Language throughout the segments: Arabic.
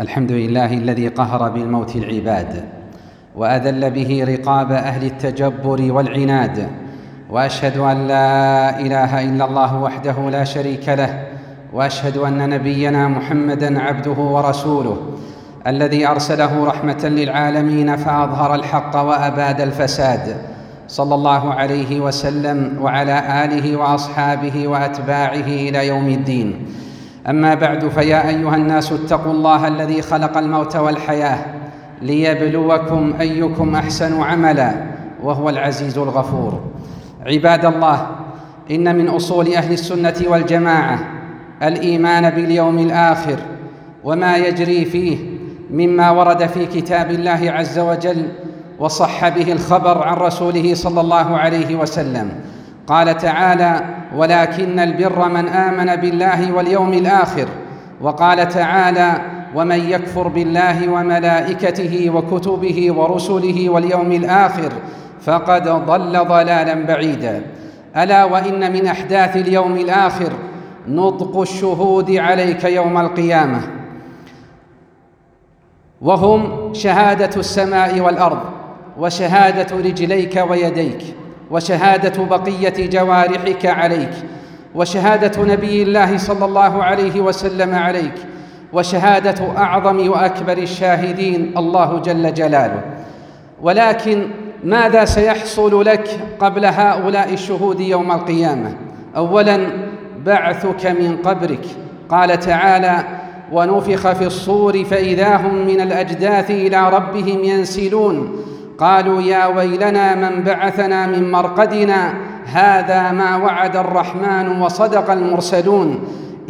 الحمد لله الذي قهر بالموت العباد وأذل به رقاب أهل التجبر والعناد وأشهد أن لا إله إلا الله وحده لا شريك له وأشهد أن نبينا محمدا عبده ورسوله الذي أرسله رحمة للعالمين فأظهر الحق وأباد الفساد صلى الله عليه وسلم وعلى آله وأصحابه وأتباعه إلى يوم الدين. أما بعد فيا أيها الناس اتقوا الله الذي خلق الموت والحياة ليبلوكم أيكم أحسن عملا وهو العزيز الغفور. عباد الله إن من أصول أهل السنة والجماعة الإيمان باليوم الآخر وما يجري فيه مما ورد في كتاب الله عز وجل وصح به الخبر عن رسوله صلى الله عليه وسلم. قال تعالى ولكن البر من آمن بالله واليوم الآخر. وقال تعالى ومن يكفر بالله وملائكته وكتبه ورسله واليوم الآخر فقد ضل ضلالا بعيدا. ألا وإن من أحداث اليوم الآخر نطق الشهود عليك يوم القيامة. وهم شهادة السماء والأرض وشهادة رجليك ويديك. وشهادة بقية جوارحك عليك وشهادة نبي الله صلى الله عليه وسلم عليك وشهادة أعظم وأكبر الشاهدين الله جل جلاله. ولكن ماذا سيحصل لك قبل هؤلاء الشهود يوم القيامة؟ اولا بعثك من قبرك. قال تعالى ونفخ في الصور فإذا هم من الأجداث إلى ربهم ينسلون قالوا يا ويلنا من بعثنا من مرقدنا هذا ما وعد الرحمن وصدق المرسلون.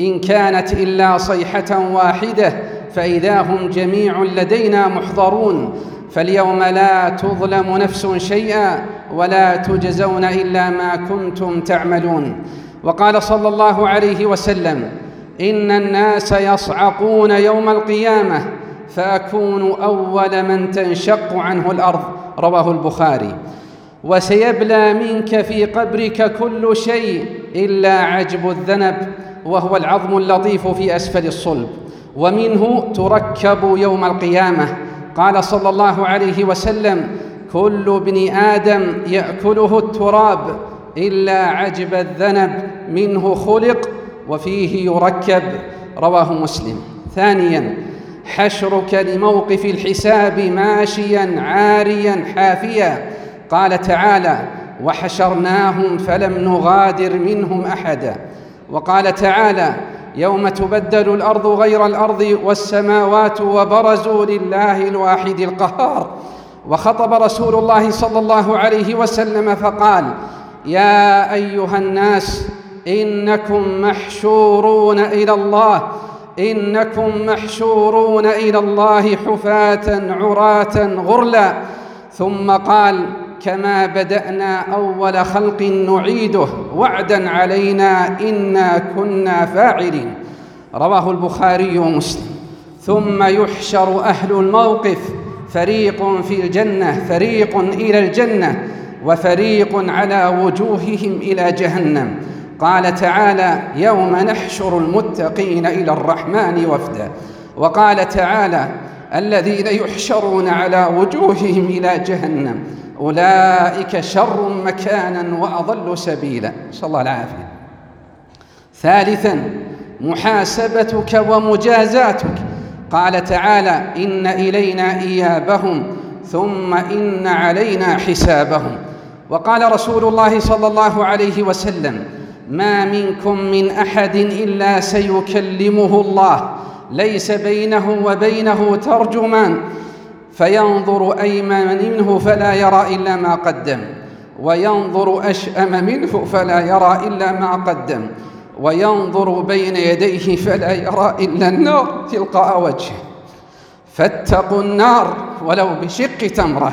إن كانت إلا صيحة واحدة فإذا هم جميع لدينا محضرون. فاليوم لا تظلم نفس شيئا ولا تجزون إلا ما كنتم تعملون. وقال صلى الله عليه وسلم إن الناس يصعقون يوم القيامة فأكون أول من تنشق عنه الأرض. رواه البخاري. وسيبلى منك في قبرك كل شيء إلا عجب الذنب وهو العظم اللطيف في أسفل الصلب. ومنه تركب يوم القيامة. قال صلى الله عليه وسلم كل ابن آدم يأكله التراب إلا عجب الذنب منه خلق وفيه يركب. رواه مسلم. ثانيا حشرك لموقف الحساب ماشيا عاريا حافيا. قال تعالى وحشرناهم فلم نغادر منهم احدا وقال تعالى يوم تبدل الأرض غير الأرض والسماوات وبرزوا لله الواحد القهار وخطب رسول الله صلى الله عليه وسلم فقال يا أيها الناس إنكم محشورون إلى الله إنكم محشورون إلى الله حفاة عراة غرلا. ثم قال كما بدأنا أول خلق نعيده وعدا علينا إنا كنا فاعلين. رواه البخاري ومسلم. ثم يحشر أهل الموقف فريق في الجنة فريق إلى الجنة وفريق على وجوههم إلى جهنم. قال تعالى يوم نحشر المتقين إلى الرحمن وفدا. وقال تعالى الذين يحشرون على وجوههم إلى جهنم أولئك شر مكانا وأضل سبيلا. نسأل الله العافية. ثالثا محاسبتك ومجازاتك. قال تعالى إن إلينا إيابهم ثم إن علينا حسابهم. وقال رسول الله صلى الله عليه وسلم ما منكم من أحد إلا سيكلمه الله. ليس بينه وبينه ترجمان. فينظر أيمن منه فلا يرى إلا ما قدم. وينظر أشأم منه فلا يرى إلا ما قدم. وينظر بين يديه فلا يرى إلا النار. تلقاء وجهه. فاتقوا النار ولو بشق تمره.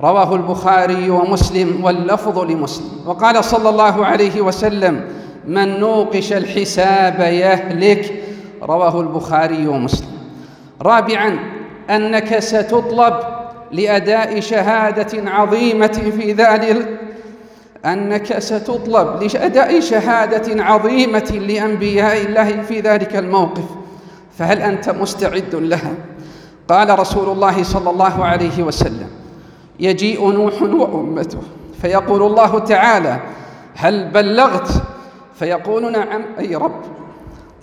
رواه البخاري ومسلم واللفظ لمسلم. وقال صلى الله عليه وسلم من نوقش الحساب يهلك. رواه البخاري ومسلم. رابعا أنك ستطلب لأداء شهادة عظيمة في ذلك. أنك ستطلب لأداء شهادة عظيمة لأنبياء الله في ذلك الموقف. فهل أنت مستعد لها؟ قال رسول الله صلى الله عليه وسلم. يجيء نوح وأمته. فيقول الله تعالى هل بلغت؟ فيقول نعم أي رب.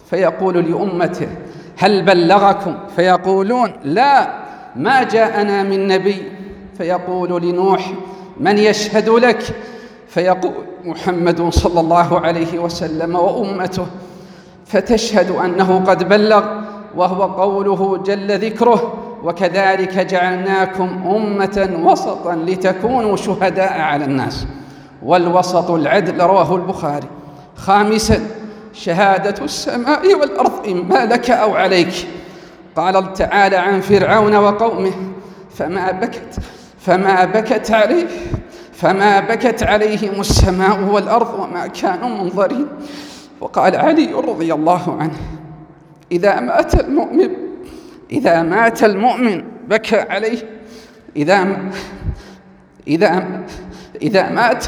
فيقول لأمته هل بلغكم؟ فيقولون لا ما جاءنا من نبي. فيقول لنوح من يشهد لك؟ فيقول محمد صلى الله عليه وسلم وأمته فتشهد أنه قد بلغ وهو قوله جل ذكره وكذلك جعلناكم أمة وسطا لتكونوا شهداء على الناس. والوسط العدل رواه البخاري. خامسا شهادة السماء والأرض إما لك أو عليك. قال تعالى عن فرعون وقومه فما بكت فما بكت عليه فما بكت عليهم السماء والأرض وما كانوا منظرين. وقال علي رضي الله عنه إذا مات المؤمن إذا مات المؤمن بكى عليه. إذا إذا إذا مات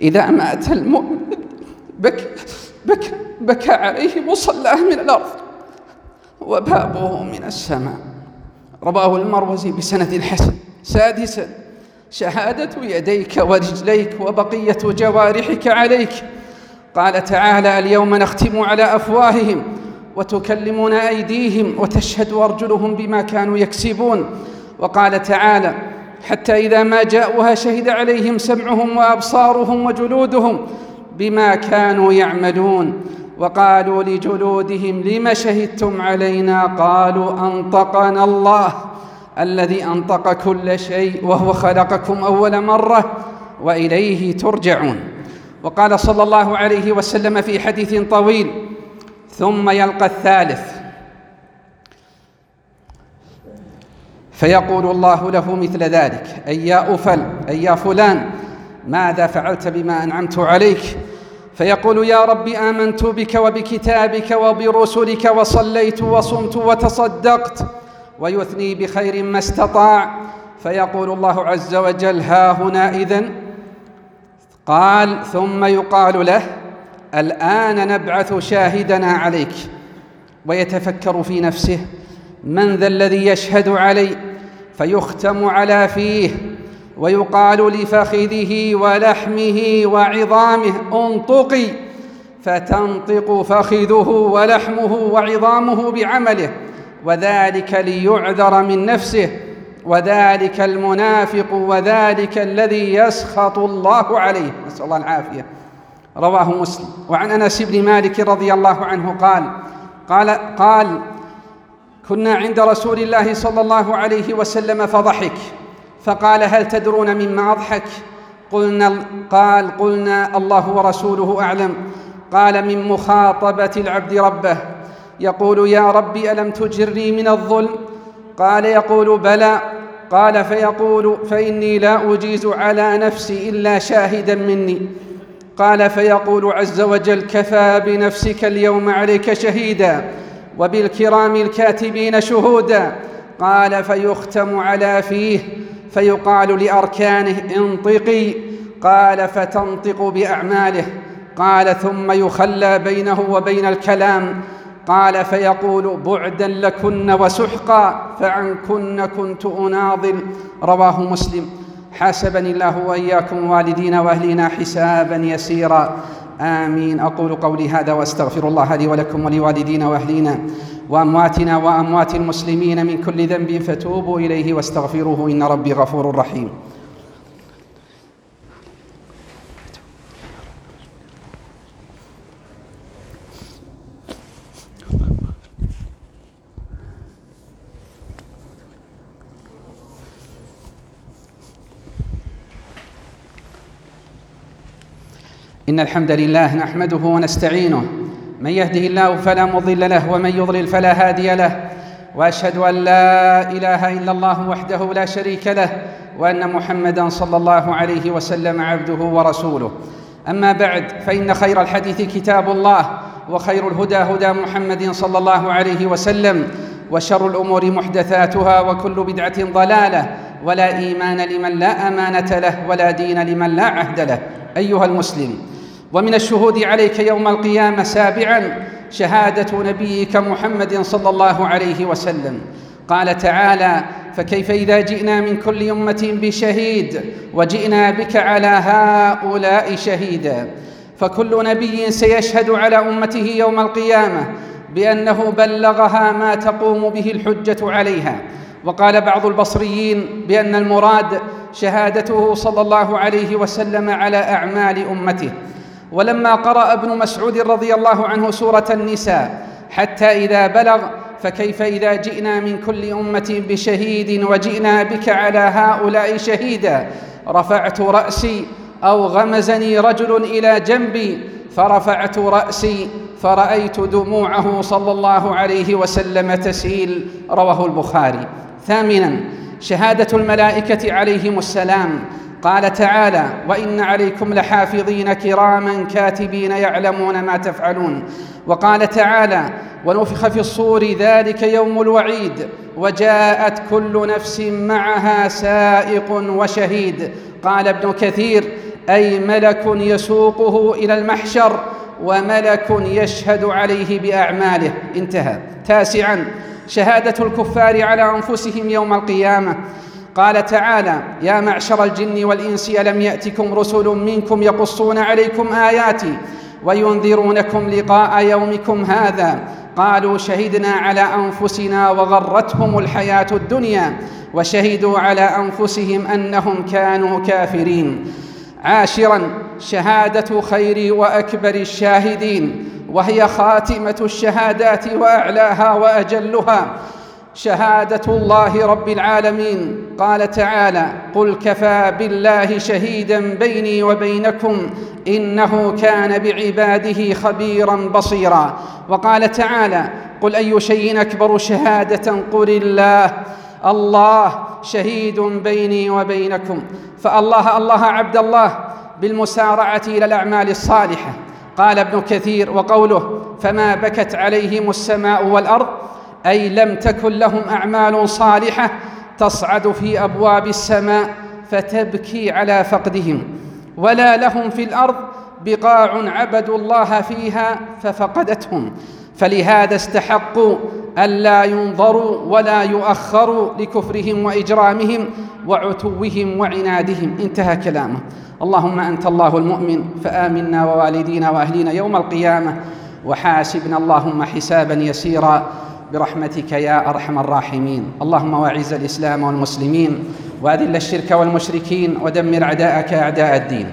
إذا مات المؤمن بكى بكى بكى عليه مصلاه من الأرض وبابه من السماء. رواه المروزي بسند حسن. سادسا شهادة يديك ورجليك وبقية جوارحك عليك. قال تعالى اليوم نختم على أفواههم وتكلمنا أيديهم وتشهد أرجلهم بما كانوا يكسبون. وقال تعالى حتى إذا ما جاءوها شهد عليهم سمعهم وأبصارهم وجلودهم بما كانوا يعملون. وقالوا لجلودهم لم شهدتم علينا؟ قالوا أنطقنا الله الذي أنطق كل شيء وهو خلقكم أول مرة وإليه ترجعون. وقال صلى الله عليه وسلم في حديث طويل ثم يلقى الثالث. فيقول الله له مثل ذلك أي يا أفل أي يا فلان ماذا فعلت بما أنعمت عليك؟ فيقول يا رب آمنت بك وبكتابك وبرسلك وصليت وصمت وتصدقت ويثني بخير ما استطاع. فيقول الله عز وجل ها هنا إذن. قال ثم يقال له الآن نبعث شاهدنا عليك ويتفكر في نفسه من ذا الذي يشهد علي؟ فيختم على فيه ويقال لفخذه ولحمه وعظامه انطقي. فتنطق فخذه ولحمه وعظامه بعمله. وذلك ليعذر من نفسه وذلك المنافق وذلك الذي يسخط الله عليه. نسأل الله العافية. رواه مسلم. وعن أنس بن مالك رضي الله عنه قال قال قال كنا عند رسول الله صلى الله عليه وسلم فضحك فقال هل تدرون مما أضحك؟ قلنا قال قلنا الله ورسوله أعلم. قال من مخاطبة العبد ربه. يقول يا رب ألم تجرني من الظلم؟ قال يقول بلى. قال فيقول فإني لا أجيز على نفسي إلا شاهدا مني. قال فيقول عز وجل كفى بنفسك اليوم عليك شهيدا وبالكرام الكاتبين شهودا قال فيختم على فيه فيقال لأركانه انطقي قال فتنطق بأعماله قال ثم يخلى بينه وبين الكلام قال فيقول بعدا لكن وسحقا فعنكن كنت أناضل رواه مسلم حاسبني الله وإياكم والدين وأهلنا حسابا يسيرا. آمين. أقول قولي هذا وأستغفر الله لي ولكم ولوالدينا وأهلينا وأمواتنا وأموات المسلمين من كل ذنب فتوبوا إليه واستغفروه. إن ربي غفور رحيم. إن الحمد لله نحمده ونستعينه. من يهده الله فلا مضل له ومن يضلل فلا هادي له. وأشهد أن لا إله إلا الله وحده لا شريك له وأن محمدا صلى الله عليه وسلم عبده ورسوله. أما بعد فإن خير الحديث كتاب الله وخير الهدى هدى محمد صلى الله عليه وسلم وشر الأمور محدثاتها وكل بدعة ضلالة. ولا إيمان لمن لا أمانة له ولا دين لمن لا عهد له. أيها المسلم ومن الشهود عليك يوم القيامة سابعا شهادة نبيك محمد صلى الله عليه وسلم. قال تعالى فكيف إذا جئنا من كل أمة بشهيد وجئنا بك على هؤلاء شهيدا؟ فكل نبي سيشهد على أمته يوم القيامة بأنه بلغها ما تقوم به الحجة عليها. وقال بعض البصريين بأن المراد شهادته صلى الله عليه وسلم على أعمال أمته. ولما قرأ ابن مسعود رضي الله عنه سورة النساء حتى إذا بلغ فكيف إذا جئنا من كل أمة بشهيد وجئنا بك على هؤلاء شهيدا؟ رفعت رأسي أو غمزني رجل إلى جنبي فرفعت رأسي فرأيت دموعه صلى الله عليه وسلم تسيل رواه البخاري. ثامنا شهادة الملائكة عليهم السلام. قال تعالى وإن عليكم لحافظين كراما كاتبين يعلمون ما تفعلون. وقال تعالى ونفخ في الصور ذلك يوم الوعيد وجاءت كل نفس معها سائق وشهيد. قال ابن كثير أي ملك يسوقه إلى المحشر وملك يشهد عليه بأعماله. انتهى. تاسعا شهادة الكفار على أنفسهم يوم القيامة. قال تعالى يا معشر الجن والإنس ألم يأتكم رسل منكم يقصون عليكم آياتي وينذرونكم لقاء يومكم هذا؟ قالوا شهدنا على أنفسنا وغرتهم الحياة الدنيا وشهدوا على أنفسهم أنهم كانوا كافرين. عاشرا شهادة خير وأكبر الشاهدين وهي خاتمة الشهادات وأعلاها وأجلها. شهاده الله رب العالمين. قال تعالى قل كفى بالله شهيدا بيني وبينكم إنه كان بعباده خبيرا بصيرا وقال تعالى قل أي شيء أكبر شهادة قل الله الله شهيد بيني وبينكم فالله الله عبد الله بالمسارعة إلى الأعمال الصالحة قال ابن كثير وقوله فما بكت عليهم السماء والأرض أي لم تكن لهم أعمال صالحة تصعد في أبواب السماء فتبكي على فقدهم. ولا لهم في الأرض بقاع عبدوا الله فيها ففقدتهم. فلهذا استحقوا الا ينظروا ولا يؤخروا لكفرهم وإجرامهم وعتوهم وعنادهم. انتهى كلامه. اللهم أنت الله المؤمن فآمنا ووالدينا وأهلينا يوم القيامة وحاسبنا اللهم حسابا يسيرا. برحمتك يا أرحم الراحمين. اللهم واعز الإسلام والمسلمين واذل الشرك والمشركين ودمر أعداءك أعداء الدين.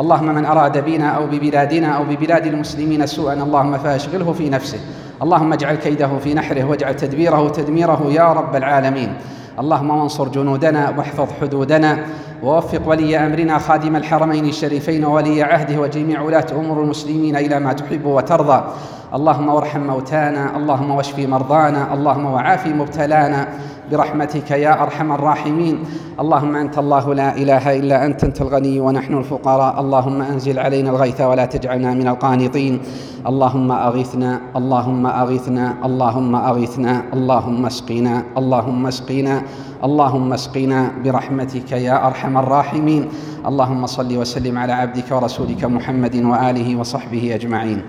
اللهم من أراد بنا أو ببلادنا أو ببلاد المسلمين سوءا اللهم فاشغله في نفسه. اللهم اجعل كيده في نحره واجعل تدبيره تدميره يا رب العالمين. اللهم وانصر جنودنا واحفظ حدودنا ووفق ولي أمرنا خادم الحرمين الشريفين وولي عهده وجميع ولاة أمور المسلمين إلى ما تحب وترضى. اللهم وارحم موتانا اللهم واشف مرضانا اللهم وعاف مبتلانا. برحمتك يا أرحم الراحمين. اللهم أنت الله لا إله إلا أنت أنت الغني ونحن الفقراء. اللهم أنزل علينا الغيث ولا تجعلنا من القانطين. اللهم أغثنا اللهم أغثنا اللهم أغثنا اللهم اسقنا اللهم اسقنا اللهم اسقنا برحمتك يا أرحم الراحمين. اللهم صل وسلم على عبدك ورسولك محمد وآله وصحبه أجمعين.